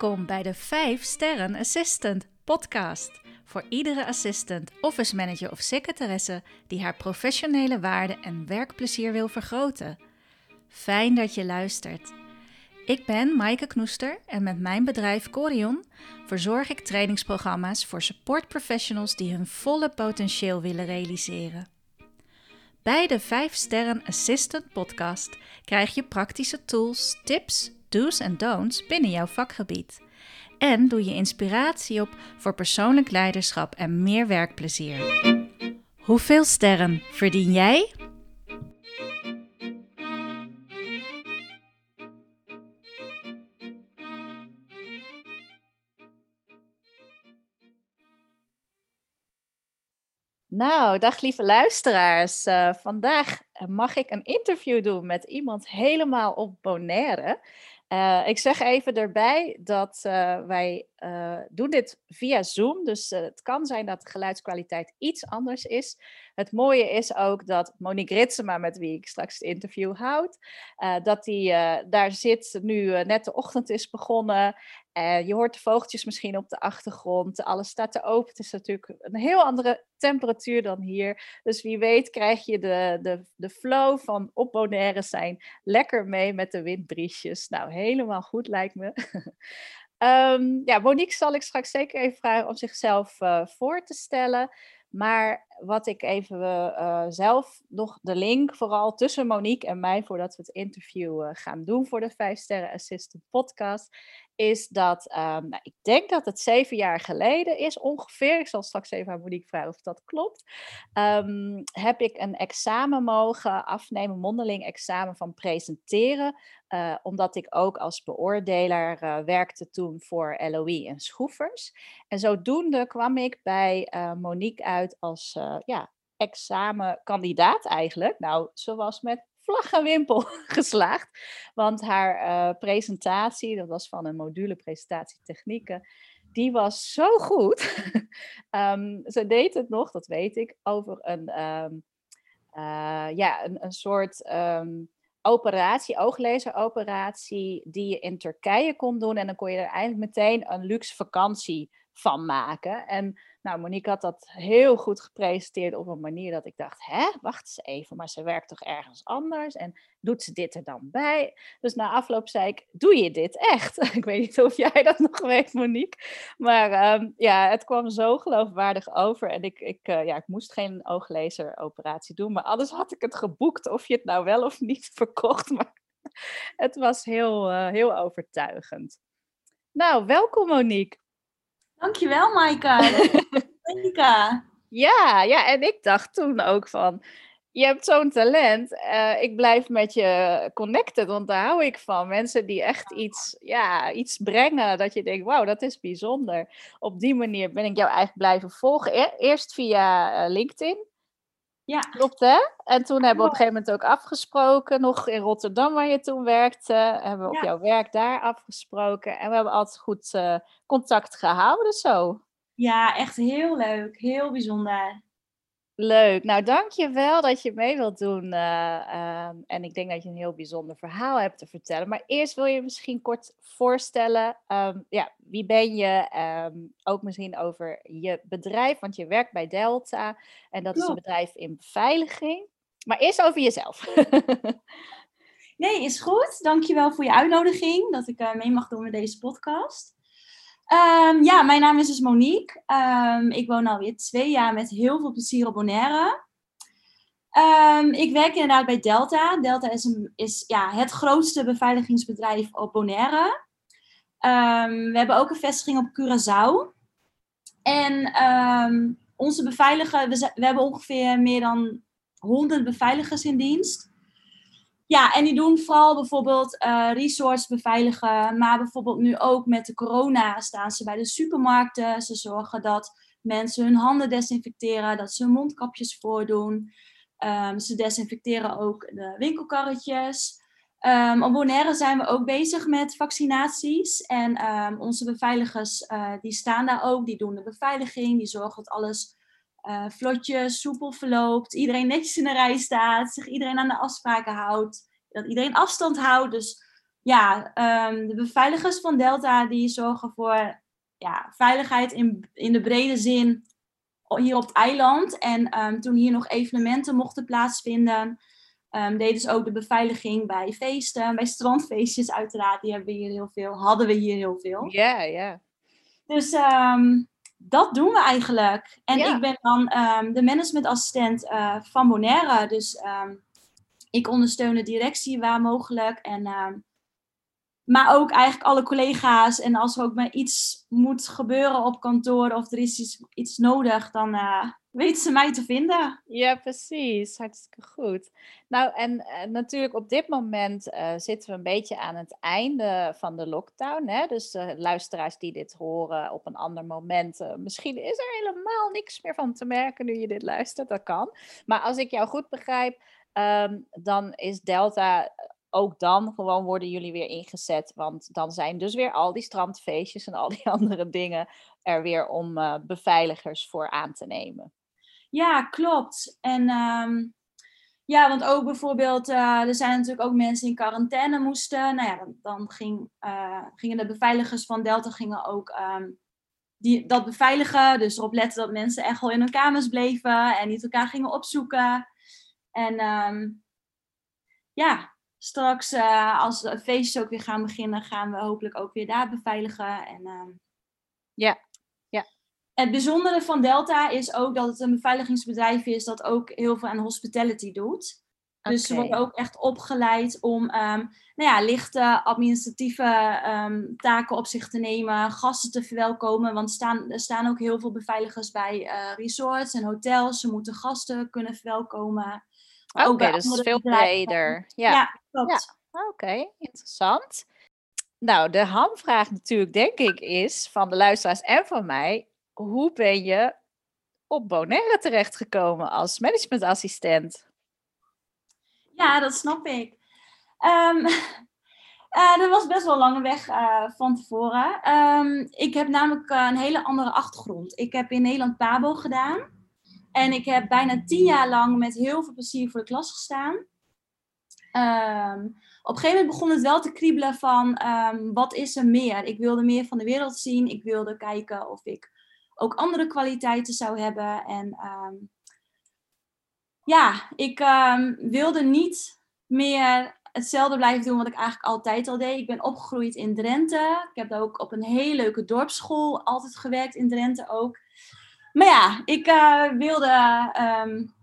Welkom bij de 5 Sterren Assistant podcast. Voor iedere assistant, office manager of secretaresse die haar professionele waarde en werkplezier wil vergroten. Fijn dat je luistert. Ik ben Maaike Knoester en met mijn bedrijf Corion verzorg ik trainingsprogramma's voor support professionals die hun volle potentieel willen realiseren. Bij de 5 Sterren Assistant podcast krijg je praktische tools, tips, do's en don'ts binnen jouw vakgebied. En doe je inspiratie op voor persoonlijk leiderschap en meer werkplezier. Hoeveel sterren verdien jij? Nou, dag lieve luisteraars. Uh, vandaag mag ik een interview doen met iemand helemaal op Bonaire. Uh, ik zeg even erbij dat wij doen dit via Zoom. Dus het kan zijn dat de geluidskwaliteit iets anders is. Het mooie is ook dat Monique Ritsema, met wie ik straks het interview houd, dat die daar zit, nu net de ochtend is begonnen. Uh, je hoort de vogeltjes misschien op de achtergrond. Alles staat te open. Het is natuurlijk een heel andere temperatuur dan hier. Dus wie weet krijg je de, de, de flow van op Bonaire zijn lekker mee met de windbriesjes. Nou, helemaal goed lijkt me. um, ja, Monique zal ik straks zeker even vragen om zichzelf uh, voor te stellen. Maar wat ik even uh, zelf nog de link vooral tussen Monique en mij voordat we het interview uh, gaan doen voor de 5 Sterren Assistant podcast, is dat um, nou, ik denk dat het zeven jaar geleden is ongeveer. Ik zal straks even aan Monique vragen of dat klopt. Um, heb ik een examen mogen afnemen, mondeling examen van presenteren. Uh, omdat ik ook als beoordelaar uh, werkte toen voor LOE en Schroefers. En zodoende kwam ik bij uh, Monique uit als ja, examenkandidaat eigenlijk. Nou, ze was met vlag en wimpel geslaagd. Want haar uh, presentatie, dat was van een module presentatie technieken, die was zo goed. um, ze deed het nog, dat weet ik, over een, um, uh, ja, een, een soort um, operatie, ooglaseroperatie, die je in Turkije kon doen. En dan kon je er eigenlijk meteen een luxe vakantie van maken. En nou, Monique had dat heel goed gepresenteerd op een manier dat ik dacht, hè, wacht eens even, maar ze werkt toch ergens anders en doet ze dit er dan bij? Dus na afloop zei ik, doe je dit echt? ik weet niet of jij dat nog weet, Monique, maar um, ja, het kwam zo geloofwaardig over en ik, ik, uh, ja, ik moest geen ooglaseroperatie doen, maar anders had ik het geboekt of je het nou wel of niet verkocht, maar het was heel, uh, heel overtuigend. Nou, welkom Monique. Dankjewel, Maaika. Maaika. ja, ja, en ik dacht toen ook van, je hebt zo'n talent. Uh, ik blijf met je connected, want daar hou ik van. Mensen die echt iets, ja, iets brengen, dat je denkt, wauw, dat is bijzonder. Op die manier ben ik jou eigenlijk blijven volgen. Eerst via uh, LinkedIn. Ja. Klopt, hè? En toen hebben we op een gegeven moment ook afgesproken, nog in Rotterdam waar je toen werkte, hebben we op ja. jouw werk daar afgesproken. En we hebben altijd goed uh, contact gehouden zo. Ja, echt heel leuk. Heel bijzonder. Leuk. Nou, dank je wel dat je mee wilt doen. Uh, uh, en ik denk dat je een heel bijzonder verhaal hebt te vertellen. Maar eerst wil je misschien kort voorstellen. Um, ja, wie ben je? Um, ook misschien over je bedrijf, want je werkt bij Delta. En dat Klopt. is een bedrijf in beveiliging. Maar eerst over jezelf. nee, is goed. Dank je wel voor je uitnodiging. Dat ik uh, mee mag doen met deze podcast. Um, ja, mijn naam is dus Monique. Um, ik woon alweer twee jaar met heel veel plezier op Bonaire. Um, ik werk inderdaad bij Delta. Delta is, een, is ja, het grootste beveiligingsbedrijf op Bonaire. we hebben ook een vestiging op Curaçao. En onze beveiliger, we, we hebben ongeveer meer dan 100 beveiligers in dienst. Ja, en die doen vooral bijvoorbeeld uh, beveiligen. Maar bijvoorbeeld nu ook met de corona staan ze bij de supermarkten. Ze zorgen dat mensen hun handen desinfecteren, dat ze hun mondkapjes voordoen. Um, ze desinfecteren ook de winkelkarretjes. Um, op Bonaire zijn we ook bezig met vaccinaties. En um, onze beveiligers uh, die staan daar ook, die doen de beveiliging. Die zorgen dat alles uh, vlotjes, soepel verloopt. Iedereen netjes in de rij staat. Zich iedereen aan de afspraken houdt. Dat iedereen afstand houdt. Dus ja, ehm, de beveiligers van Delta die zorgen voor ja, veiligheid in, in de brede zin hier op het eiland. En ehm, toen hier nog evenementen mochten plaatsvinden, um, deden ze ook de beveiliging bij feesten, bij strandfeestjes uiteraard. Die hebben we hier heel veel, hadden we hier heel veel. Ja, ja. Dus dat doen we eigenlijk. En ik ben dan de managementassistent uh, van Bonaire. Dus ik ondersteun de directie waar mogelijk. En maar ook eigenlijk alle collega's. En als er ook maar iets moet gebeuren op kantoor of er is iets, iets nodig, dan uh, weten ze mij te vinden. Ja, precies. Hartstikke goed. Nou, en uh, natuurlijk op dit moment uh, zitten we een beetje aan het einde van de lockdown. Hè? Dus luisteraars die dit horen op een ander moment, misschien is er helemaal niks meer van te merken nu je dit luistert. Dat kan. Maar als ik jou goed begrijp, um, dan is Delta ook dan gewoon worden jullie weer ingezet. Want dan zijn dus weer al die strandfeestjes en al die andere dingen er weer om beveiligers voor aan te nemen. Ja, klopt. En ehm, ja, want ook bijvoorbeeld, uh, er zijn natuurlijk ook mensen in quarantaine moesten. Nou ja, dan, dan ging, uh, gingen de beveiligers van Delta gingen ook um, die, dat beveiligen. Dus erop letten dat mensen echt wel in hun kamers bleven en niet elkaar gingen opzoeken. En um, ja, straks, uh, als de feestjes ook weer gaan beginnen, gaan we hopelijk ook weer daar beveiligen. En, ja. Het bijzondere van Delta is ook dat het een beveiligingsbedrijf is dat ook heel veel aan hospitality doet. Dus ze worden ook echt opgeleid om um, nou ja, lichte administratieve um, taken op zich te nemen, gasten te verwelkomen. Want staan, er staan ook heel veel beveiligers bij uh, resorts en hotels. Ze moeten gasten kunnen verwelkomen. Oké, okay, dus is veel breder. Ja. Ja. Oké, interessant. Nou, de hamvraag natuurlijk, denk ik, is van de luisteraars en van mij: hoe ben je op Bonaire terechtgekomen als managementassistent? Ja, dat snap ik. Um, uh, dat was best wel lange weg uh, van tevoren. Um, ik heb namelijk uh, een hele andere achtergrond. Ik heb in Nederland Pabo gedaan. En ik heb bijna tien jaar lang met heel veel plezier voor de klas gestaan. Um, op een gegeven moment begon het wel te kriebelen van wat is er meer? Ik wilde meer van de wereld zien. Ik wilde kijken of ik ook andere kwaliteiten zou hebben. En um, ja, ik wilde niet meer hetzelfde blijven doen wat ik eigenlijk altijd al deed. Ik ben opgegroeid in Drenthe. Ik heb ook op een hele leuke dorpsschool altijd gewerkt in Drenthe ook. Maar ja, ik uh, wilde. Um,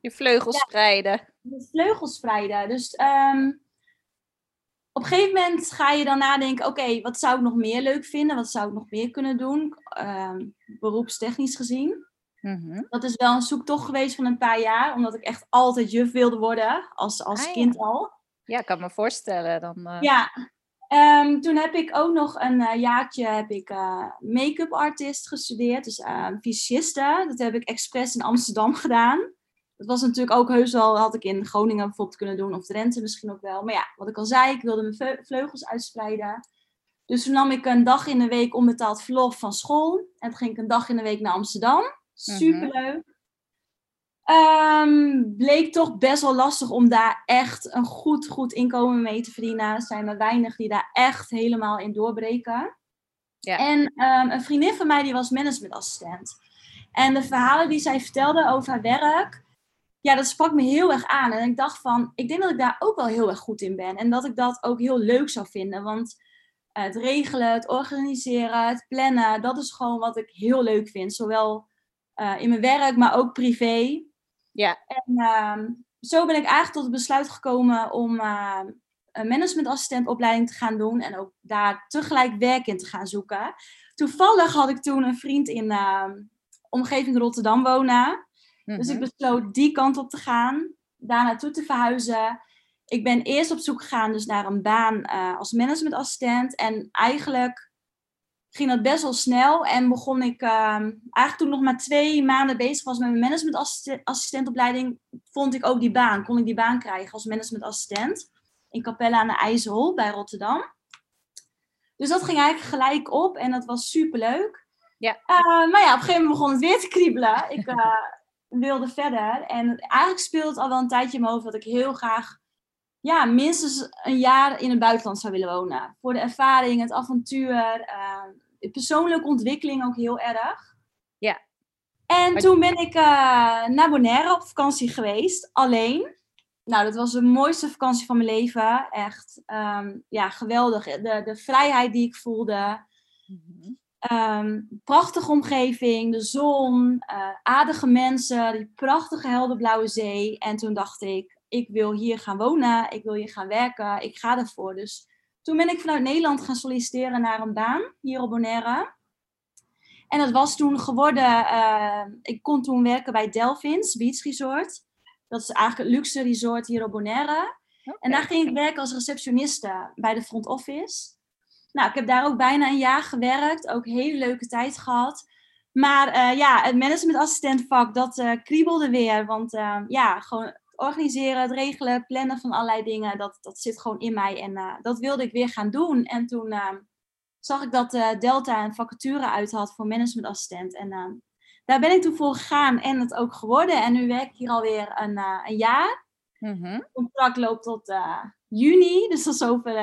je vleugels ja, spreiden. vleugels spreiden. Dus um, op een gegeven moment ga je dan nadenken: oké, okay, wat zou ik nog meer leuk vinden? Wat zou ik nog meer kunnen doen? Um, beroepstechnisch gezien. Mm -hmm. Dat is wel een zoektocht geweest van een paar jaar, omdat ik echt altijd juf wilde worden, als, als ah, kind al. Ja, ik kan me voorstellen. Dan, uh... Ja, Um, toen heb ik ook nog een uh, jaartje heb ik, uh, make-up artist gestudeerd, dus uh. Dat heb ik expres in Amsterdam gedaan. Dat was natuurlijk ook heus wel, had ik in Groningen bijvoorbeeld kunnen doen, of Drenthe misschien ook wel. Maar ja, wat ik al zei, ik wilde mijn vleugels uitspreiden. Dus toen nam ik een dag in de week onbetaald verlof van school. En toen ging ik een dag in de week naar Amsterdam. Mhm. Superleuk. Um, bleek toch best wel lastig om daar echt een goed, goed inkomen mee te verdienen. Er zijn er weinig die daar echt helemaal in doorbreken. Ja. En um, een vriendin van mij die was managementassistent. En de verhalen die zij vertelde over haar werk, ja, dat sprak me heel erg aan. En ik dacht van, ik denk dat ik daar ook wel heel erg goed in ben. En dat ik dat ook heel leuk zou vinden. Want het regelen, het organiseren, het plannen, dat is gewoon wat ik heel leuk vind. Zowel uh, in mijn werk, maar ook privé. Ja. En uh, zo ben ik eigenlijk tot het besluit gekomen om uh, een managementassistentopleiding te gaan doen en ook daar tegelijk werk in te gaan zoeken. Toevallig had ik toen een vriend in uh, omgeving Rotterdam wonen. Dus ik mhm. besloot die kant op te gaan, daar naartoe te verhuizen. Ik ben eerst op zoek gegaan dus naar een baan uh, als managementassistent. En eigenlijk ging dat best wel snel. En begon ik, uh, eigenlijk toen ik nog maar twee maanden bezig was met mijn managementassistentopleiding, vond ik ook die baan. Kon ik die baan krijgen als managementassistent in Capelle aan de IJssel bij Rotterdam. Dus dat ging eigenlijk gelijk op en dat was super leuk. Ja. Uh, maar ja, op een gegeven moment begon het weer te kriebelen. Ik uh, wilde verder. En eigenlijk speelde het al wel een tijdje in mijn hoofd dat ik heel graag ja, minstens een jaar in het buitenland zou willen wonen. Voor de ervaring, het avontuur, uh, persoonlijke ontwikkeling ook heel erg. Ja. En toen ben ik uh, naar Bonaire op vakantie geweest, alleen. Nou, dat was de mooiste vakantie van mijn leven. Echt, um, ja, geweldig. De, de vrijheid die ik voelde. Mm Um, prachtige omgeving, de zon, uh, aardige mensen, die prachtige helderblauwe zee. En toen dacht ik, ik wil hier gaan wonen, ik wil hier gaan werken, ik ga ervoor. Dus toen ben ik vanuit Nederland gaan solliciteren naar een baan hier op Bonaire. En dat was toen geworden, uh, ik kon toen werken bij Delphins Beach Resort. Dat is eigenlijk het luxe resort hier op Bonaire. En daar ging ik werken als receptioniste bij de front office. Nou, ik heb daar ook bijna een jaar gewerkt, ook een hele leuke tijd gehad. Maar uh, ja, het managementassistentvak, dat uh, kriebelde weer. Want uh, ja, gewoon organiseren, het regelen, plannen van allerlei dingen, dat, dat zit gewoon in mij. En dat wilde ik weer gaan doen. En toen zag ik dat Delta een vacature uit had voor managementassistent. En daar ben ik toen voor gegaan en het ook geworden. En nu werk ik hier alweer een, een jaar. Mm -hmm. Het contract loopt tot juni, dus dat is over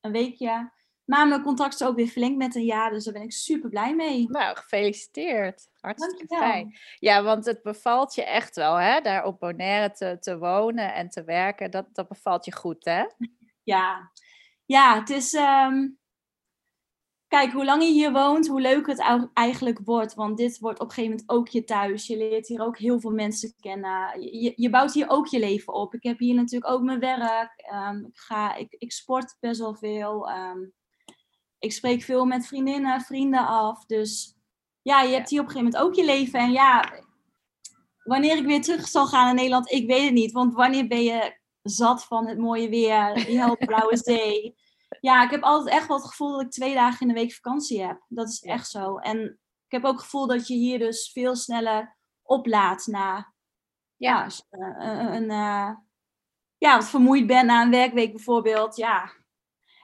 een weekje. Maar mijn contract is ook weer verlengd met een jaar, dus daar ben ik super blij mee. Nou, gefeliciteerd. Hartstikke fijn. Ja, want het bevalt je echt wel, hè? Daar op Bonaire te, te wonen en te werken, dat, dat bevalt je goed, hè? Ja, ja het is... Um... Kijk, hoe langer je hier woont, hoe leuker het eigenlijk wordt. Want dit wordt op een gegeven moment ook je thuis. Je leert hier ook heel veel mensen kennen. Je, je bouwt hier ook je leven op. Ik heb hier natuurlijk ook mijn werk. Um, ik, ga, ik, ik sport best wel veel. Um, ik spreek veel met vriendinnen, vrienden af. Dus ja, je hebt hier op een gegeven moment ook je leven. En ja, wanneer ik weer terug zal gaan in Nederland, ik weet het niet. Want wanneer ben je zat van het mooie weer, die helderblauwe zee? Ja, ik heb altijd echt wel het gevoel dat ik twee dagen in de week vakantie heb. Dat is echt zo. En ik heb ook het gevoel dat je hier dus veel sneller oplaat na ja. ja een, een, uh, ja, wat vermoeid bent na een werkweek bijvoorbeeld. Ja,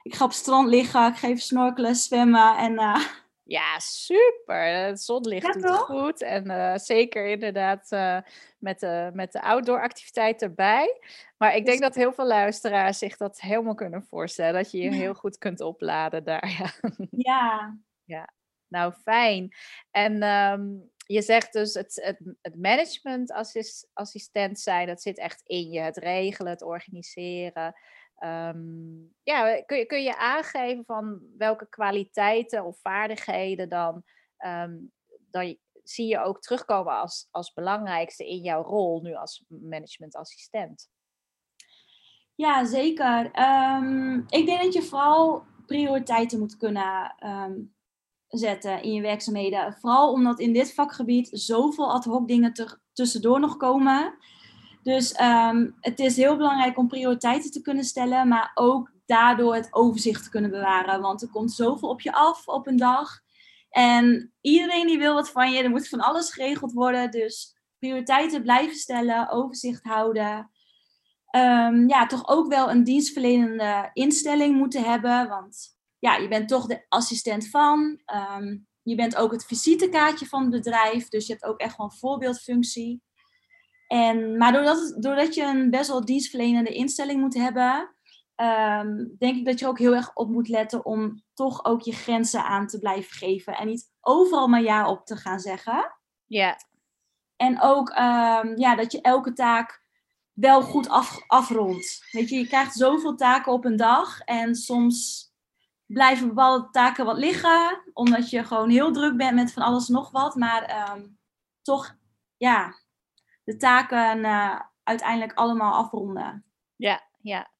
ik ga op het strand liggen, ik ga even snorkelen, zwemmen en... Uh... Ja, super. Het zonlicht ja, doet goed. En uh, zeker inderdaad uh, met, de, met de outdoor activiteit erbij. Maar ik denk dat heel veel luisteraars zich dat helemaal kunnen voorstellen. Dat je je heel goed kunt opladen daar. Ja. Ja. ja. Nou, fijn. En um, je zegt dus het, het, het managementassistent zijn, dat zit echt in je. Het regelen, het organiseren. Um, ja, kun je, aangeven van welke kwaliteiten of vaardigheden dan, dan zie je ook terugkomen als, als belangrijkste in jouw rol nu als managementassistent? Ja, zeker. Um, ik denk dat je vooral prioriteiten moet kunnen zetten in je werkzaamheden. Vooral omdat in dit vakgebied zoveel ad hoc dingen tussendoor nog komen. Dus um, het is heel belangrijk om prioriteiten te kunnen stellen, maar ook daardoor het overzicht te kunnen bewaren. Want er komt zoveel op je af op een dag. En iedereen die wil wat van je, er moet van alles geregeld worden. Dus prioriteiten blijven stellen, overzicht houden. Um, ja, toch ook wel een dienstverlenende instelling moeten hebben. Want ja, je bent toch de assistent van. Um, je bent ook het visitekaartje van het bedrijf. Dus je hebt ook echt wel een voorbeeldfunctie. En, maar doordat, doordat je een best wel dienstverlenende instelling moet hebben, ehm, denk ik dat je ook heel erg op moet letten om toch ook je grenzen aan te blijven geven. En niet overal maar ja op te gaan zeggen. Ja. En ook um, ja, dat je elke taak wel goed af, afrondt. Weet je, je krijgt zoveel taken op een dag en soms blijven bepaalde taken wat liggen, omdat je gewoon heel druk bent met van alles nog wat. Maar um, toch, ja, de taken uh, uiteindelijk allemaal afronden. Ja, ja.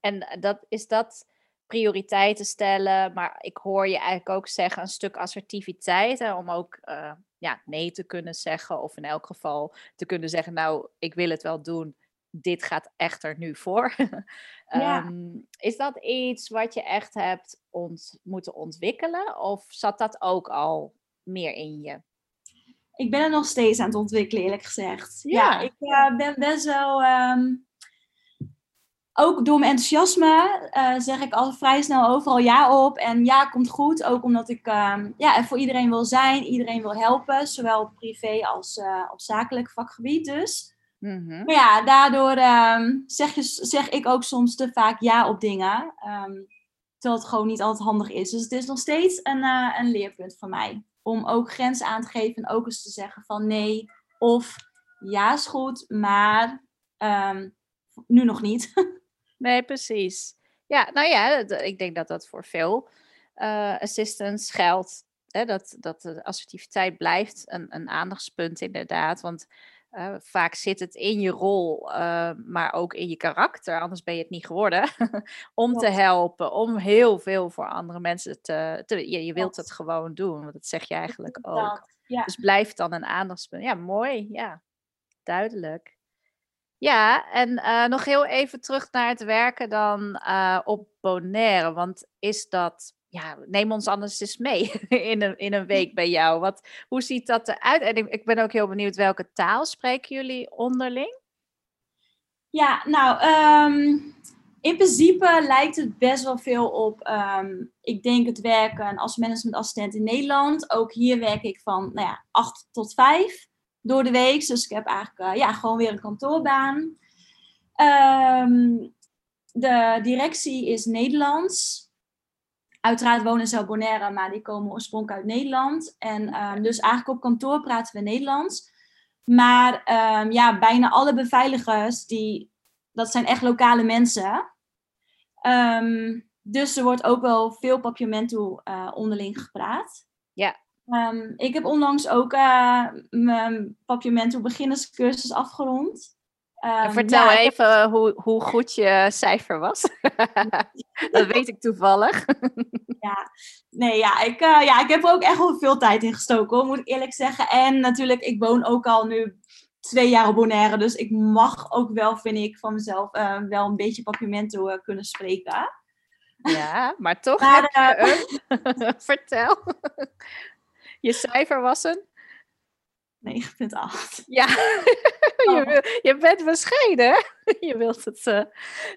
En dat, is dat prioriteiten stellen, maar ik hoor je eigenlijk ook zeggen een stuk assertiviteit, hè, om ook uh, ja, nee te kunnen zeggen of in elk geval te kunnen zeggen, nou, ik wil het wel doen, dit gaat echter nu voor. ja. um, is dat iets wat je echt hebt ont moeten ontwikkelen of zat dat ook al meer in je? Ik ben er nog steeds aan het ontwikkelen, eerlijk gezegd. Ja, ik uh, ben best wel. Um, ook door mijn enthousiasme uh, zeg ik al vrij snel overal ja op. En ja, komt goed. Ook omdat ik um, ja, voor iedereen wil zijn, iedereen wil helpen. Zowel privé als uh, op zakelijk vakgebied dus. Mhm. Maar ja, daardoor ehm, zeg, je, zeg ik ook soms te vaak ja op dingen. ehm, terwijl het gewoon niet altijd handig is. Dus het is nog steeds een, eh, een leerpunt voor mij. Om ook grenzen aan te geven en ook eens te zeggen van nee of ja is goed, maar ehm, nu nog niet. Nee, precies. Ja, nou ja, ik denk dat dat voor veel eh, assistants geldt. Hè, dat, dat de assertiviteit blijft een, een aandachtspunt inderdaad. Want eh, vaak zit het in je rol, eh, maar ook in je karakter. Anders ben je het niet geworden. om te helpen, om heel veel voor andere mensen te... te je, je wilt het gewoon doen, want dat zeg je eigenlijk ook. Ja. Dus blijft dan een aandachtspunt. Ja, mooi. Ja, duidelijk. Ja, en eh, nog heel even terug naar het werken dan op Bonaire. Want is dat, ja, neem ons anders eens mee in een, in een week bij jou. Wat, hoe ziet dat eruit? En ik, ik ben ook heel benieuwd, welke taal spreken jullie onderling? Ja, nou, ehm, in principe lijkt het best wel veel op, ehm, ik denk het werken als managementassistent in Nederland. Ook hier werk ik van, nou ja, 8 tot 5 door de week. Dus ik heb eigenlijk, eh, ja, gewoon weer een kantoorbaan. Ehm, de directie is Nederlands. Uiteraard wonen ze op Bonaire, maar die komen oorspronkelijk uit Nederland. En ehm, dus eigenlijk op kantoor praten we Nederlands. Maar ehm, ja, bijna alle beveiligers, die, dat zijn echt lokale mensen. Ehm, dus er wordt ook wel veel papiamento eh onderling gepraat. Ja. Ik heb onlangs ook eh, mijn papiamento beginnerscursus afgerond. Ehm, Vertel ja, heb- even hoe, hoe goed je cijfer was. dat weet ik toevallig. Nee, ja ik, eh, ja, ik heb er ook echt wel veel tijd in gestoken, hoor, moet ik eerlijk zeggen. En natuurlijk, ik woon ook al nu twee jaar op Bonaire. Dus ik mag ook wel, vind ik, van mezelf eh, wel een beetje papiamento eh, kunnen spreken. ja, maar toch Maar, heb je. Vertel. je cijfer was een... 9,8. Ja, je, Oh. wil- je bent bescheiden. Je wilt het eh,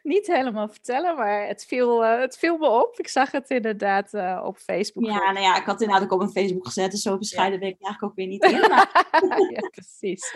niet helemaal vertellen, maar het viel, eh, het viel me op. Ik zag het inderdaad eh, op Facebook. Ja, nou ja, ik had het inderdaad ook op mijn Facebook gezet. Dus zo bescheiden ben ik eigenlijk ook weer niet in. Maar, ja, precies.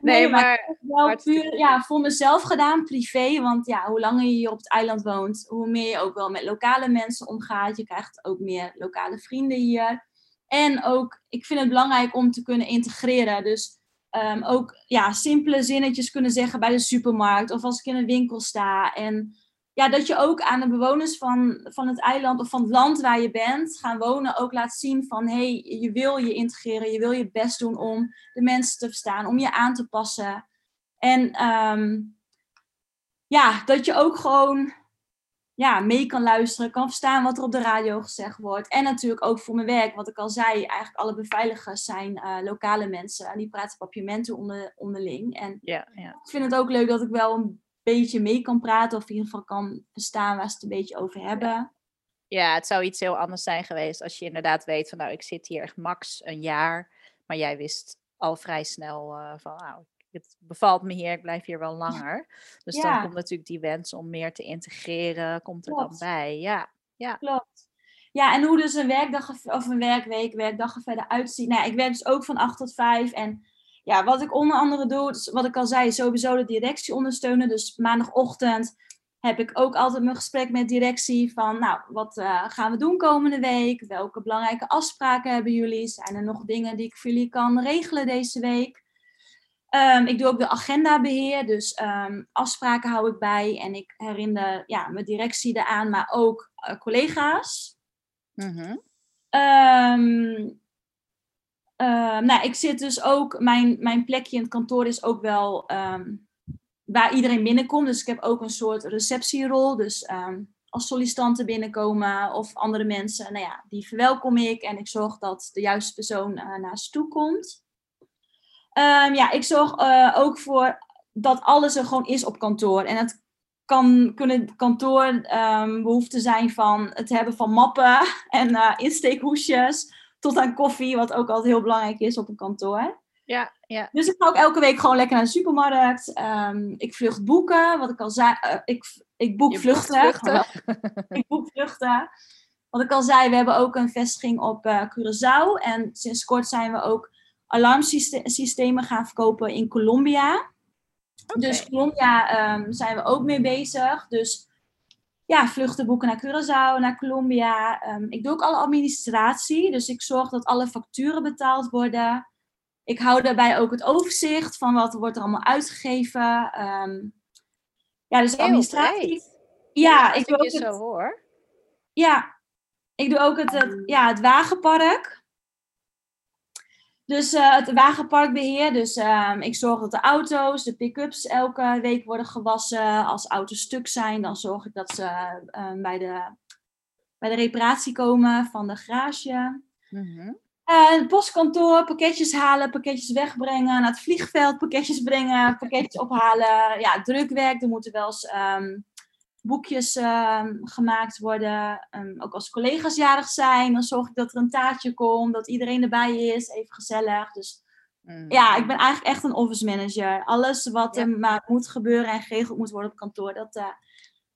Nee, Nee, maar maar wel puur ja, voor mezelf gedaan, privé. Want ja, hoe langer je hier op het eiland woont, hoe meer je ook wel met lokale mensen omgaat. Je krijgt ook meer lokale vrienden hier. En ook, ik vind het belangrijk om te kunnen integreren. Dus ehm, ook ja, simpele zinnetjes kunnen zeggen bij de supermarkt of als ik in een winkel sta. En ja, dat je ook aan de bewoners van, van het eiland of van het land waar je bent gaan wonen ook laat zien van hé, hey, je wil je integreren, je wil je best doen om de mensen te verstaan, om je aan te passen. En ehm, ja, dat je ook gewoon ja, mee kan luisteren, kan verstaan wat er op de radio gezegd wordt. En natuurlijk ook voor mijn werk, wat ik al zei, eigenlijk alle beveiligers zijn eh, lokale mensen. En die praten papiamenten onder, onderling. En ja, ja. ik vind het ook leuk dat ik wel een beetje mee kan praten, of in ieder geval kan verstaan waar ze het een beetje over hebben. ja, het zou iets heel anders zijn geweest als je inderdaad weet van nou, ik zit hier echt max een jaar. Maar jij wist al vrij snel eh, van nou, het bevalt me hier, ik blijf hier wel langer. Dus dan Ja. komt natuurlijk die wens om meer te integreren, komt er dan bij. Ja, Klopt. Ja, en hoe dus een werkdag er- of een werkweek, werkdag er verder uitziet. Nou, ja, ik werk dus ook van 8 tot 5. En ja, wat ik onder andere doe, dus wat ik al zei, sowieso de directie ondersteunen. Dus maandagochtend heb ik ook altijd mijn gesprek met directie van, nou, wat eh, gaan we doen komende week? Welke belangrijke afspraken hebben jullie? Zijn er nog dingen die ik voor jullie kan regelen deze week? Ehm, ik doe ook de agendabeheer, dus ehm, afspraken hou ik bij en ik herinner ja, mijn directie eraan, maar ook eh, collega's. Mhm. Ehm, nou, ik zit dus ook, mijn, mijn plekje in het kantoor is ook wel waar iedereen binnenkomt. Dus ik heb ook een soort receptierol. Dus als sollicitanten binnenkomen of andere mensen, nou ja, die verwelkom ik en ik zorg dat de juiste persoon eh, naar ze toe komt. Ehm, ja, ik zorg eh, ook voor dat alles er gewoon is op kantoor. En het kan, kunnen kantoor ehm, behoeften zijn van het hebben van mappen en eh, insteekhoesjes tot aan koffie, wat ook altijd heel belangrijk is op een kantoor. ja, ja. Dus ik ga ook elke week gewoon lekker naar de supermarkt. Ehm, ik vlucht boeken, wat ik al zei. eh, ik, ik boek vluchten. vluchten. ik boek vluchten. Wat ik al zei, we hebben ook een vestiging op eh, Curaçao. En sinds kort zijn we ook alarmsystemen gaan verkopen in Colombia. Dus Colombia ehm, zijn we ook mee bezig. Dus ja, vluchten boeken naar Curaçao, naar Colombia. Ehm, ik doe ook alle administratie. Dus ik zorg dat alle facturen betaald worden. Ik hou daarbij ook het overzicht van wat wordt er allemaal uitgegeven. Um, ja, dus administratie. Ja, ik doe ook het, zo hoor. Ja, ik doe ook het, het, ja, het wagenpark. Dus uh, het wagenparkbeheer. Dus uh, ik zorg dat de auto's, de pick-ups elke week worden gewassen. Als auto's stuk zijn, dan zorg ik dat ze uh, bij, de, bij de reparatie komen van de garage. Mm -hmm. het postkantoor, pakketjes halen, pakketjes wegbrengen. Naar het vliegveld, pakketjes brengen, pakketjes ophalen. Ja, drukwerk. Er moeten wel eens um, boekjes um, gemaakt worden. Um, ook als collega's jarig zijn, dan zorg ik dat er een taartje komt, dat iedereen erbij is, even gezellig. Dus mm. ja, ik ben eigenlijk echt een office manager. Alles wat er maar moet gebeuren en geregeld moet worden op kantoor, dat, uh,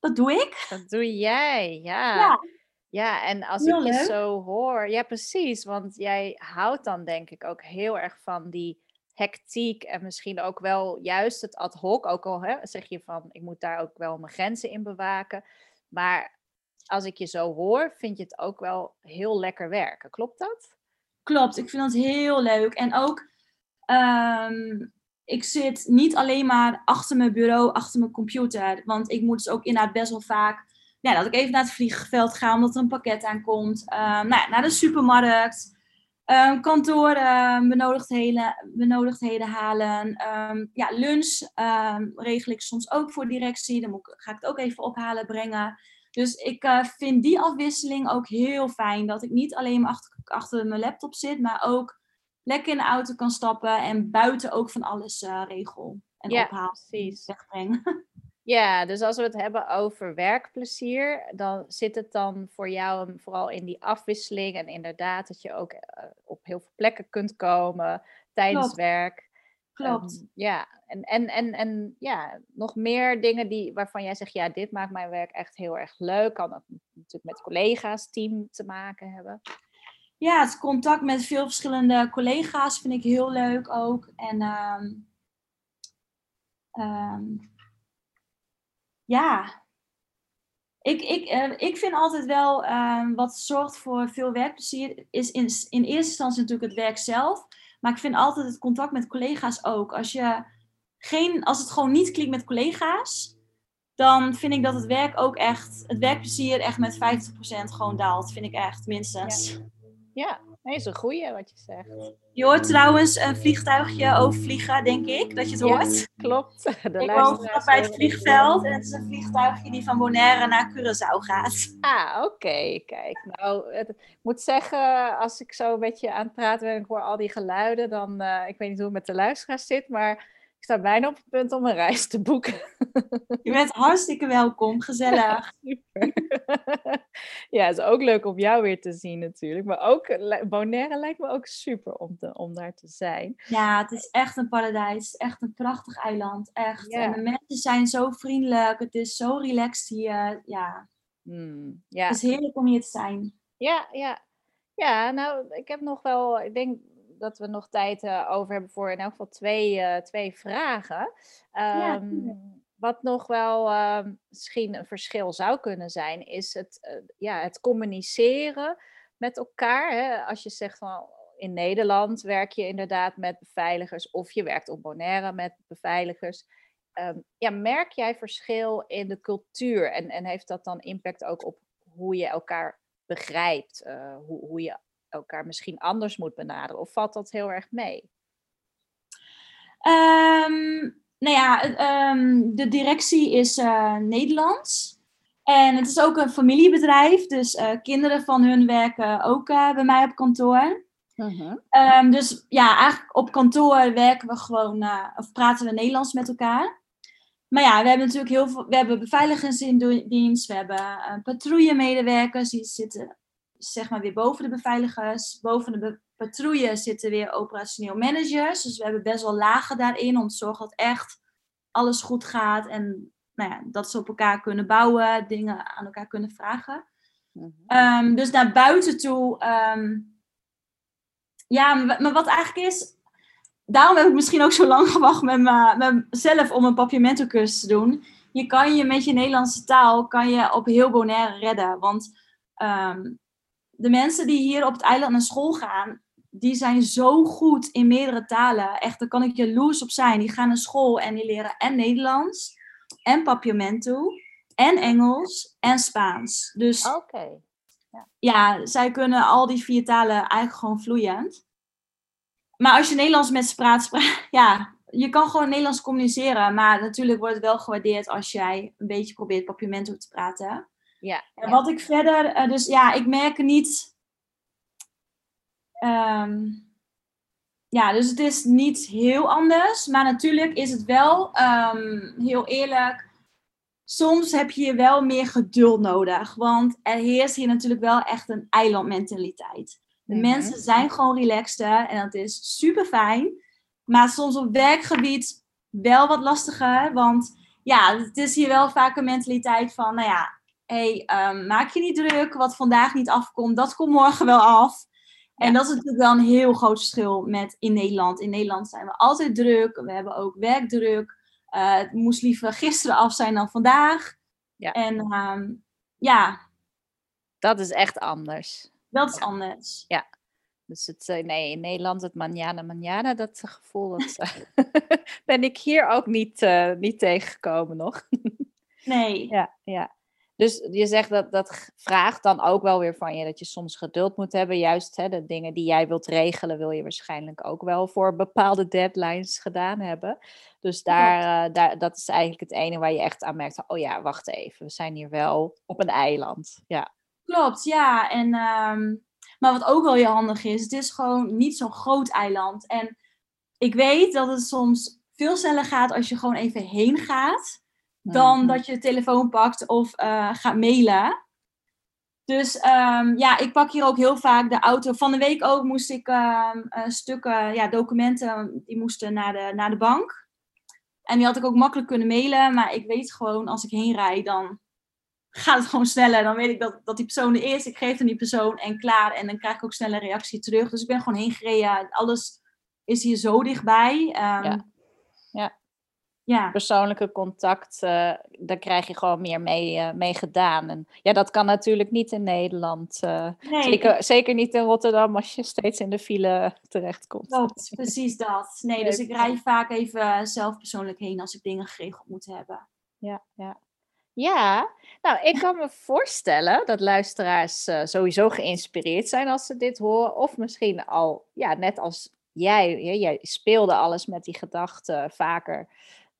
dat doe ik. Dat doe jij, ja. ja. Ja, en als ik je zo hoor, ja precies, want jij houdt dan denk ik ook heel erg van die hectiek en misschien ook wel juist het ad hoc. Ook al hè, zeg je van, ik moet daar ook wel mijn grenzen in bewaken. Maar als ik je zo hoor, vind je het ook wel heel lekker werken. Klopt dat? Klopt, ik vind dat heel leuk. En ook, um, ik zit niet alleen maar achter mijn bureau, achter mijn computer. Want ik moet dus ook inderdaad best wel vaak, ja, dat ik even naar het vliegveld ga omdat er een pakket aankomt. Um, nou, naar de supermarkt. Um, kantoor uh, benodigdheden, benodigdheden halen. Um, ja, lunch um, regel ik soms ook voor directie. Dan moet, ga ik het ook even ophalen, brengen. Dus ik uh, vind die afwisseling ook heel fijn. Dat ik niet alleen achter, achter mijn laptop zit, maar ook lekker in de auto kan stappen en buiten ook van alles uh, regel. En ja, ophaal, precies. wegbreng. Ja, dus als we het hebben over werkplezier, dan zit het dan voor jou vooral in die afwisseling en inderdaad dat je ook uh, op heel veel plekken kunt komen tijdens Klopt. werk. Klopt. Um, ja, en, en, en, en ja, nog meer dingen die, waarvan jij zegt, ja, dit maakt mijn werk echt heel erg leuk. Kan ook natuurlijk met collega's, team te maken hebben. Ja, het contact met veel verschillende collega's vind ik heel leuk ook. En um, um, ja, ik, ik, uh, ik vind altijd wel uh, wat zorgt voor veel werkplezier, is in, in eerste instantie natuurlijk het werk zelf. Maar ik vind altijd het contact met collega's ook. Als, je geen, als het gewoon niet klinkt met collega's, dan vind ik dat het werk ook echt, het werkplezier echt met 50% gewoon daalt. Vind ik echt, minstens. Ja, ja Nee, is een goeie wat je zegt. Je hoort trouwens een vliegtuigje overvliegen, denk ik, dat je het hoort. Ja, klopt. De ik woon bij het vliegveld en het is een vliegtuigje die van Bonaire naar Curaçao gaat. Ah, oké. Kijk, nou, het, ik moet zeggen, als ik zo een beetje aan het praten ben en ik hoor al die geluiden, dan, uh, ik weet niet hoe het met de luisteraars zit, maar sta bijna op het punt om een reis te boeken. Je bent hartstikke welkom, gezellig. Super. Ja, het is ook leuk om jou weer te zien natuurlijk. Maar ook Bonaire lijkt me ook super om, te, om daar te zijn. Ja, het is echt een paradijs. Echt een prachtig eiland. Echt. En de mensen zijn zo vriendelijk. Het is zo relaxed hier. Ja. Hmm, ja. Het is heerlijk om hier te zijn. Ja, ja. Ja, nou, ik heb nog wel, ik denk dat we nog tijd uh, over hebben voor in elk geval twee, uh, twee vragen. Um, ja, ehm, wat nog wel uh, misschien een verschil zou kunnen zijn, is het, uh, ja, het communiceren met elkaar. Hè? Als je zegt van in Nederland werk je inderdaad met beveiligers of je werkt op Bonaire met beveiligers. Um, ja, merk jij verschil in de cultuur en, en heeft dat dan impact ook op hoe je elkaar begrijpt, uh, hoe, hoe je elkaar misschien anders moet benaderen? Of valt dat heel erg mee? Um, nou ja, um, de directie is uh, Nederlands. En het is ook een familiebedrijf. Dus uh, kinderen van hun werken ook uh, bij mij op kantoor. Uh -huh. um, dus ja, eigenlijk op kantoor werken we gewoon, of praten we Nederlands met elkaar. Maar ja, we hebben natuurlijk heel veel, we hebben beveiligingsdienst, we hebben patrouillemedewerkers, die zitten zeg maar weer boven de beveiligers. Boven de be patrouille zitten weer operationeel managers. Dus we hebben best wel lagen daarin om te zorgen dat echt alles goed gaat. En nou ja, dat ze op elkaar kunnen bouwen, dingen aan elkaar kunnen vragen. Mm -hmm. um, dus naar buiten toe. Um, ja, maar wat eigenlijk is. daarom heb ik misschien ook zo lang gewacht met, me, met mezelf om een papiamento cursus te doen. Je kan je met je Nederlandse taal kan je op heel Bonaire redden. Want ehm, de mensen die hier op het eiland naar school gaan, die zijn zo goed in meerdere talen. Echt, daar kan ik jaloers op zijn. Die gaan naar school en die leren en Nederlands, en papiamento, en Engels, en Spaans. Dus Oké. ja, zij kunnen al die vier talen eigenlijk gewoon vloeiend. Maar als je Nederlands met ze praat, ja, je kan gewoon Nederlands communiceren. Maar natuurlijk wordt het wel gewaardeerd als jij een beetje probeert papiamento te praten. Ja. En wat ik verder, eh, dus ja, ik merk niet. ehm, ja, dus het is niet heel anders. Maar natuurlijk is het wel, ehm, heel eerlijk. Soms heb je wel meer geduld nodig. Want er heerst hier natuurlijk wel echt een eilandmentaliteit. De Mhm. mensen zijn gewoon relaxter en dat is super fijn. Maar soms op werkgebied wel wat lastiger. Want ja, het is hier wel vaak een mentaliteit van, nou ja, hey, ehm, maak je niet druk. Wat vandaag niet afkomt, dat komt morgen wel af. En Ja. dat is natuurlijk wel een heel groot verschil met in Nederland. In Nederland zijn we altijd druk. We hebben ook werkdruk. Eh, het moest liever gisteren af zijn dan vandaag. Ja. En ehm, ja, Dat is echt anders. dat is anders. Dus het, eh, nee, in Nederland het manjana manjana, dat gevoel, dat eh, ben ik hier ook niet, eh, niet tegengekomen nog. Nee. Ja, ja. Dus je zegt dat dat vraagt dan ook wel weer van je dat je soms geduld moet hebben. Juist hè, de dingen die jij wilt regelen, wil je waarschijnlijk ook wel voor bepaalde deadlines gedaan hebben. Dus daar, eh, daar, dat is eigenlijk het ene waar je echt aan merkt: oh ja, wacht even, we zijn hier wel op een eiland. Ja, Klopt, ja. En, ehm, maar wat ook wel heel handig is, het is gewoon niet zo'n groot eiland. En ik weet dat het soms veel sneller gaat als je gewoon even heen gaat, dan Mhm. dat je de telefoon pakt of eh, gaat mailen. Dus ehm, ja, ik pak hier ook heel vaak de auto. Van de week ook moest ik ehm, eh, stukken, ja, documenten, die moesten naar de, naar de bank. En die had ik ook makkelijk kunnen mailen, maar ik weet gewoon als ik heen rijd, dan gaat het gewoon sneller. Dan weet ik dat, dat die persoon er is. Ik geef aan die persoon en klaar. En dan krijg ik ook sneller reactie terug. Dus ik ben gewoon heen gereden. Alles is hier zo dichtbij. Ehm. Ja. Ja, persoonlijke contact, eh, daar krijg je gewoon meer mee, eh, mee gedaan. En ja, dat kan natuurlijk niet in Nederland. eh, nee, zeker, zeker niet in Rotterdam als je steeds in de file terechtkomt. klopt. Precies dat. Nee, dus ik rij vaak even zelf persoonlijk heen als ik dingen geregeld moet hebben. Ja, ja. Ja, nou, ik kan me voorstellen dat luisteraars eh, sowieso geïnspireerd zijn als ze dit horen. Of misschien al, ja, net als jij, jij speelde alles met die gedachte vaker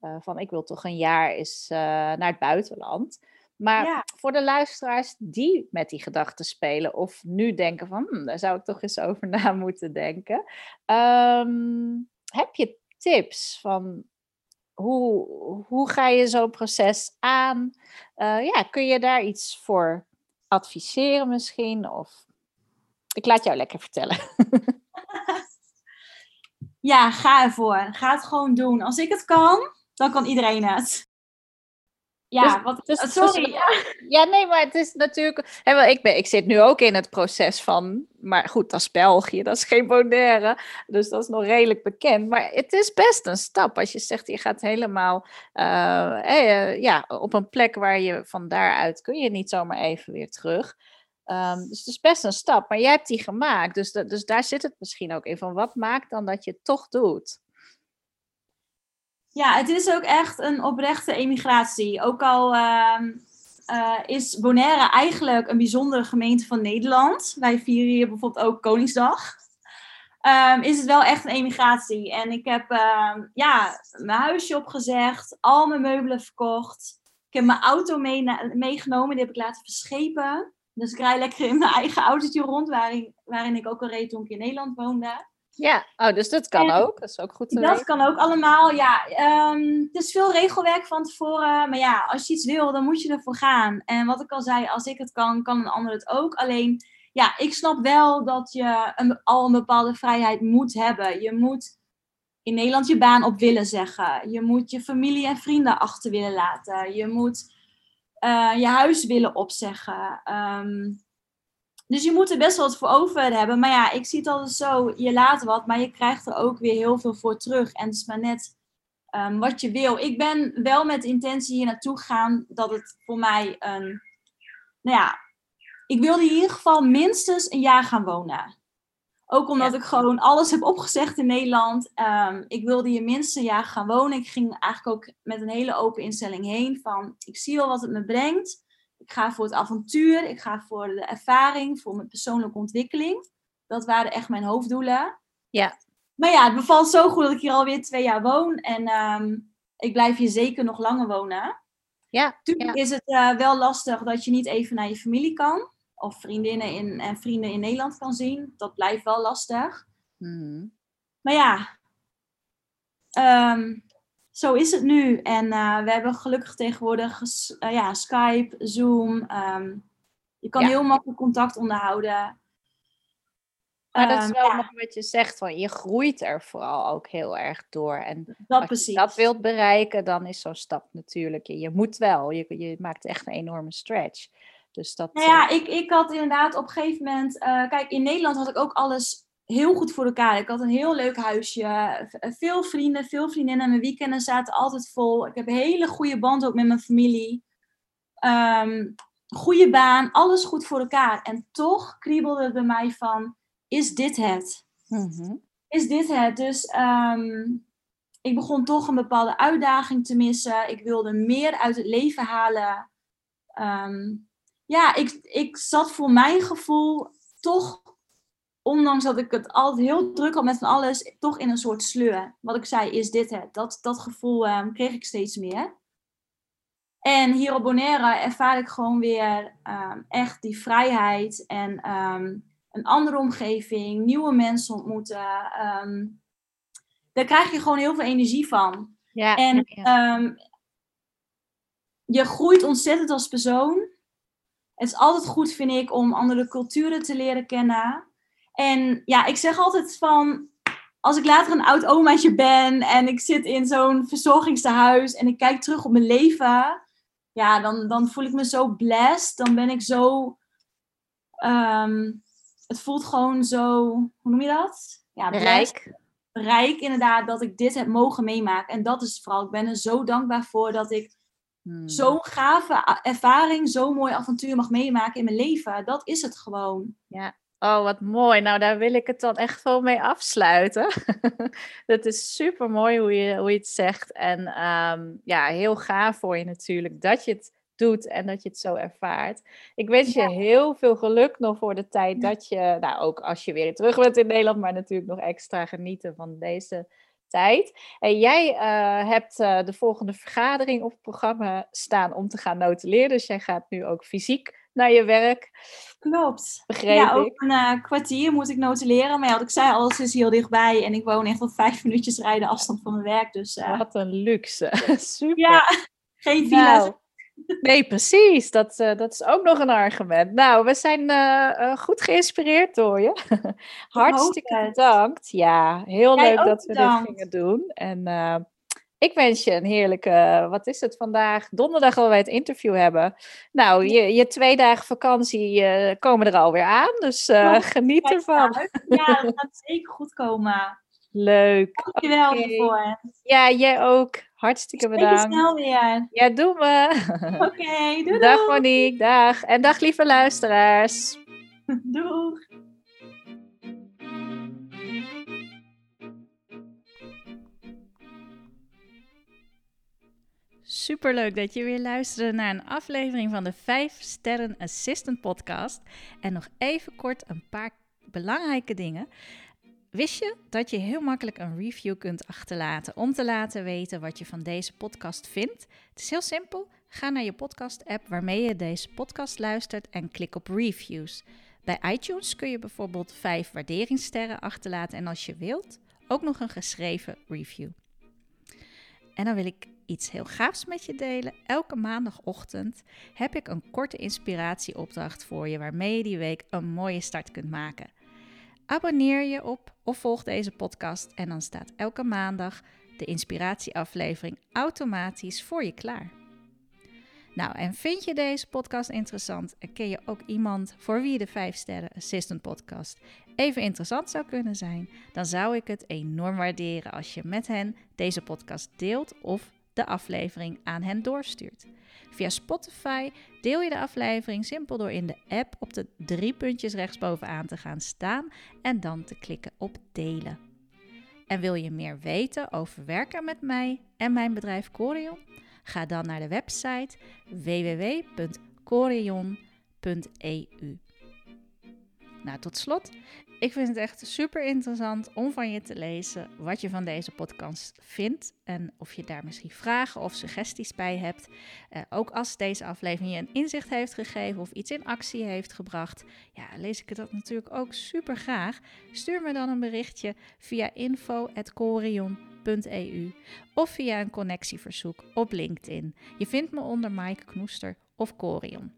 eh, van ik wil toch een jaar eens eh, naar het buitenland. Maar Ja. voor de luisteraars die met die gedachten spelen of nu denken van "Hmm, daar zou ik toch eens over na moeten denken. ehm, heb je tips van hoe, hoe ga je zo'n proces aan? Eh, ja, kun je daar iets voor adviseren misschien? Of ik laat jou lekker vertellen. Ja, ga ervoor. Ga het gewoon doen. Als ik het kan, dan kan iedereen het. Ja, Dus- wat, dus- sorry. Ja, nee, maar het is natuurlijk. Hè, wel, ik, ben, ik zit nu ook in het proces van. Maar goed, dat is België, dat is geen Bonaire. Dus dat is nog redelijk bekend. Maar het is best een stap als je zegt je gaat helemaal. eh, eh, ja, op een plek waar je van daaruit kun je niet zomaar even weer terug. Ehm, dus het is best een stap, maar jij hebt die gemaakt. Dus, dus daar zit het misschien ook in van wat maakt dan dat je het toch doet? Ja, het is ook echt een oprechte emigratie. Ook al ehm, eh, is Bonaire eigenlijk een bijzondere gemeente van Nederland. Wij vieren hier bijvoorbeeld ook Koningsdag. Ehm, is het wel echt een emigratie. En ik heb ehm, ja, mijn huisje opgezegd, al mijn meubelen verkocht. Ik heb mijn auto mee meegenomen, die heb ik laten verschepen. Dus ik rij lekker in mijn eigen autootje rond, waarin, waarin ik ook al reed toen ik in Nederland woonde. Ja, oh, dus dat kan En ook. Dat is ook goed te Dat weten. kan ook allemaal, ja. ehm, het is veel regelwerk van tevoren. Maar ja, als je iets wil, dan moet je ervoor gaan. En wat ik al zei, als ik het kan, kan een ander het ook. Alleen, ja, ik snap wel dat je een, al een bepaalde vrijheid moet hebben. Je moet in Nederland je baan op willen zeggen. Je moet je familie en vrienden achter willen laten. Je moet eh, je huis willen opzeggen. Ehm, dus je moet er best wel wat voor over hebben. Maar ja, ik zie het altijd zo, je laat wat, maar je krijgt er ook weer heel veel voor terug. En het is maar net ehm, wat je wil. Ik ben wel met intentie hier naartoe gegaan dat het voor mij een, nou ja, ik wilde in ieder geval minstens een jaar gaan wonen. Ook omdat ik gewoon alles heb opgezegd in Nederland. Um, ik wilde hier minstens een jaar gaan wonen. Ik ging eigenlijk ook met een hele open instelling heen van, ik zie wel wat het me brengt. Ik ga voor het avontuur, ik ga voor de ervaring, voor mijn persoonlijke ontwikkeling. Dat waren echt mijn hoofddoelen. Ja. Maar ja, het bevalt zo goed dat ik hier alweer twee jaar woon. En ehm, ik blijf hier zeker nog langer wonen. Ja. Tuurlijk is het uh, wel lastig dat je niet even naar je familie kan. Of vriendinnen in, en vrienden in Nederland kan zien. Dat blijft wel lastig. Mhm. Maar ja, um, zo is het nu. En uh, we hebben gelukkig tegenwoordig uh, ja, Skype, Zoom. Um, je kan Ja. heel makkelijk contact onderhouden. Maar dat is Ehm, wel ja. wat je zegt, van je groeit er vooral ook heel erg door. En Dat als precies. je dat wilt bereiken, dan is zo'n stap natuurlijk, je, moet wel, je, je maakt echt een enorme stretch. Dus dat, Nou ja, ik, ik had inderdaad op een gegeven moment... eh, kijk, in Nederland had ik ook alles heel goed voor elkaar. Ik had een heel leuk huisje. v- Veel vrienden, veel vriendinnen. Mijn weekenden zaten altijd vol. Ik heb een hele goede band ook met mijn familie. Ehm, goede baan, alles goed voor elkaar. En toch kriebelde het bij mij van... Is dit het? eh, mhm. is dit het. Dus ehm, ik begon toch een bepaalde uitdaging te missen. Ik wilde meer uit het leven halen. Ehm, ja, ik, ik zat voor mijn gevoel toch, ondanks dat ik het altijd heel druk had met van alles, toch in een soort sleur. Wat ik zei, is dit het? Dat, dat gevoel ehm, kreeg ik steeds meer. En hier op Bonaire ervaar ik gewoon weer ehm, echt die vrijheid en ehm, een andere omgeving, nieuwe mensen ontmoeten. daar krijg je gewoon heel veel energie van. ja, En ja. je groeit ontzettend als persoon. Het is altijd goed, vind ik, om andere culturen te leren kennen. En ja, ik zeg altijd van, als ik later een oud omaatje ben en ik zit in zo'n verzorgingstehuis en ik kijk terug op mijn leven, ja, dan, dan voel ik me zo blessed. Dan ben ik zo, ehm, het voelt gewoon zo, hoe noem je dat? Ja, blessed Rijk. rijk inderdaad dat ik dit heb mogen meemaken. En dat is vooral, ik ben er zo dankbaar voor dat ik Hmm. zo'n gave ervaring, zo'n mooi avontuur mag meemaken in mijn leven. Dat is het gewoon. Oh, wat mooi. Nou, daar wil ik het dan echt wel mee afsluiten. dat is super mooi hoe je, hoe je het zegt. En ehm, ja, heel gaaf voor je natuurlijk dat je het doet en dat je het zo ervaart. Ik wens je heel veel geluk nog voor de tijd dat je, nou ook als je weer terug bent in Nederland, maar natuurlijk nog extra genieten van deze tijd. En jij eh, hebt eh, de volgende vergadering op het programma staan om te gaan notuleren. Dus jij gaat nu ook fysiek naar je werk, Klopt. begreep ja, ook een eh, kwartier moet ik notuleren. Maar ja, wat ik zei, alles is heel dichtbij. En ik woon echt op vijf minuutjes rijden afstand van mijn werk. Dus eh, Wat een luxe. Super. ja, geen villa's. Nou, nee, precies. Dat, eh, dat is ook nog een argument. Nou, we zijn goed geïnspireerd door je. Hartstikke bedankt. Ja, heel Jij leuk dat we bedankt. dit gingen doen. En ik wens je een heerlijke, wat is het vandaag? Donderdag waar wij het interview hebben. Nou, je, je twee dagen vakantie eh, komen er alweer aan. Dus eh, geniet ervan. Ja, dat gaat zeker goed komen. Leuk. Dankjewel Oké. ervoor. Ja, jij ook. Hartstikke bedankt. snel weer. Ja, doen we. Oké, doei Dag. Monique, dag. En dag lieve luisteraars. Doeg. Superleuk dat je weer luisterde naar een aflevering van de 5 Sterren Assistant podcast. En nog even kort een paar belangrijke dingen. Wist je dat je heel makkelijk een review kunt achterlaten om te laten weten wat je van deze podcast vindt? Het is heel simpel. Ga naar je podcast-app waarmee je deze podcast luistert en klik op reviews. Bij iTunes kun je bijvoorbeeld 5 waarderingssterren achterlaten en als je wilt ook nog een geschreven review. En dan wil ik iets heel gaafs met je delen. Elke maandagochtend heb ik een korte inspiratieopdracht voor je waarmee je die week een mooie start kunt maken. Abonneer je op of volg deze podcast en dan staat elke maandag de inspiratieaflevering automatisch voor je klaar. Nou, en vind je deze podcast interessant en ken je ook iemand voor wie de 5 sterren assistant podcast even interessant zou kunnen zijn, dan zou ik het enorm waarderen als je met hen deze podcast deelt of de aflevering aan hen doorstuurt. Via Spotify deel je de aflevering simpel door in de app op de drie puntjes rechtsbovenaan te gaan staan en dan te klikken op delen. En wil je meer weten over werken met mij en mijn bedrijf Corion? Ga dan naar de website www.corion.eu. Nou, tot slot, ik vind het echt super interessant om van je te lezen wat je van deze podcast vindt. En of je daar misschien vragen of suggesties bij hebt. Uh, ook als deze aflevering je een inzicht heeft gegeven of iets in actie heeft gebracht. Ja, lees ik dat natuurlijk ook super graag. Stuur me dan een berichtje via info.corion.eu of via een connectieverzoek op LinkedIn. Je vindt me onder Maaike Knoester of Corion.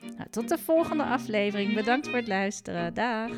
Nou, tot de volgende aflevering. Bedankt voor het luisteren. Dag.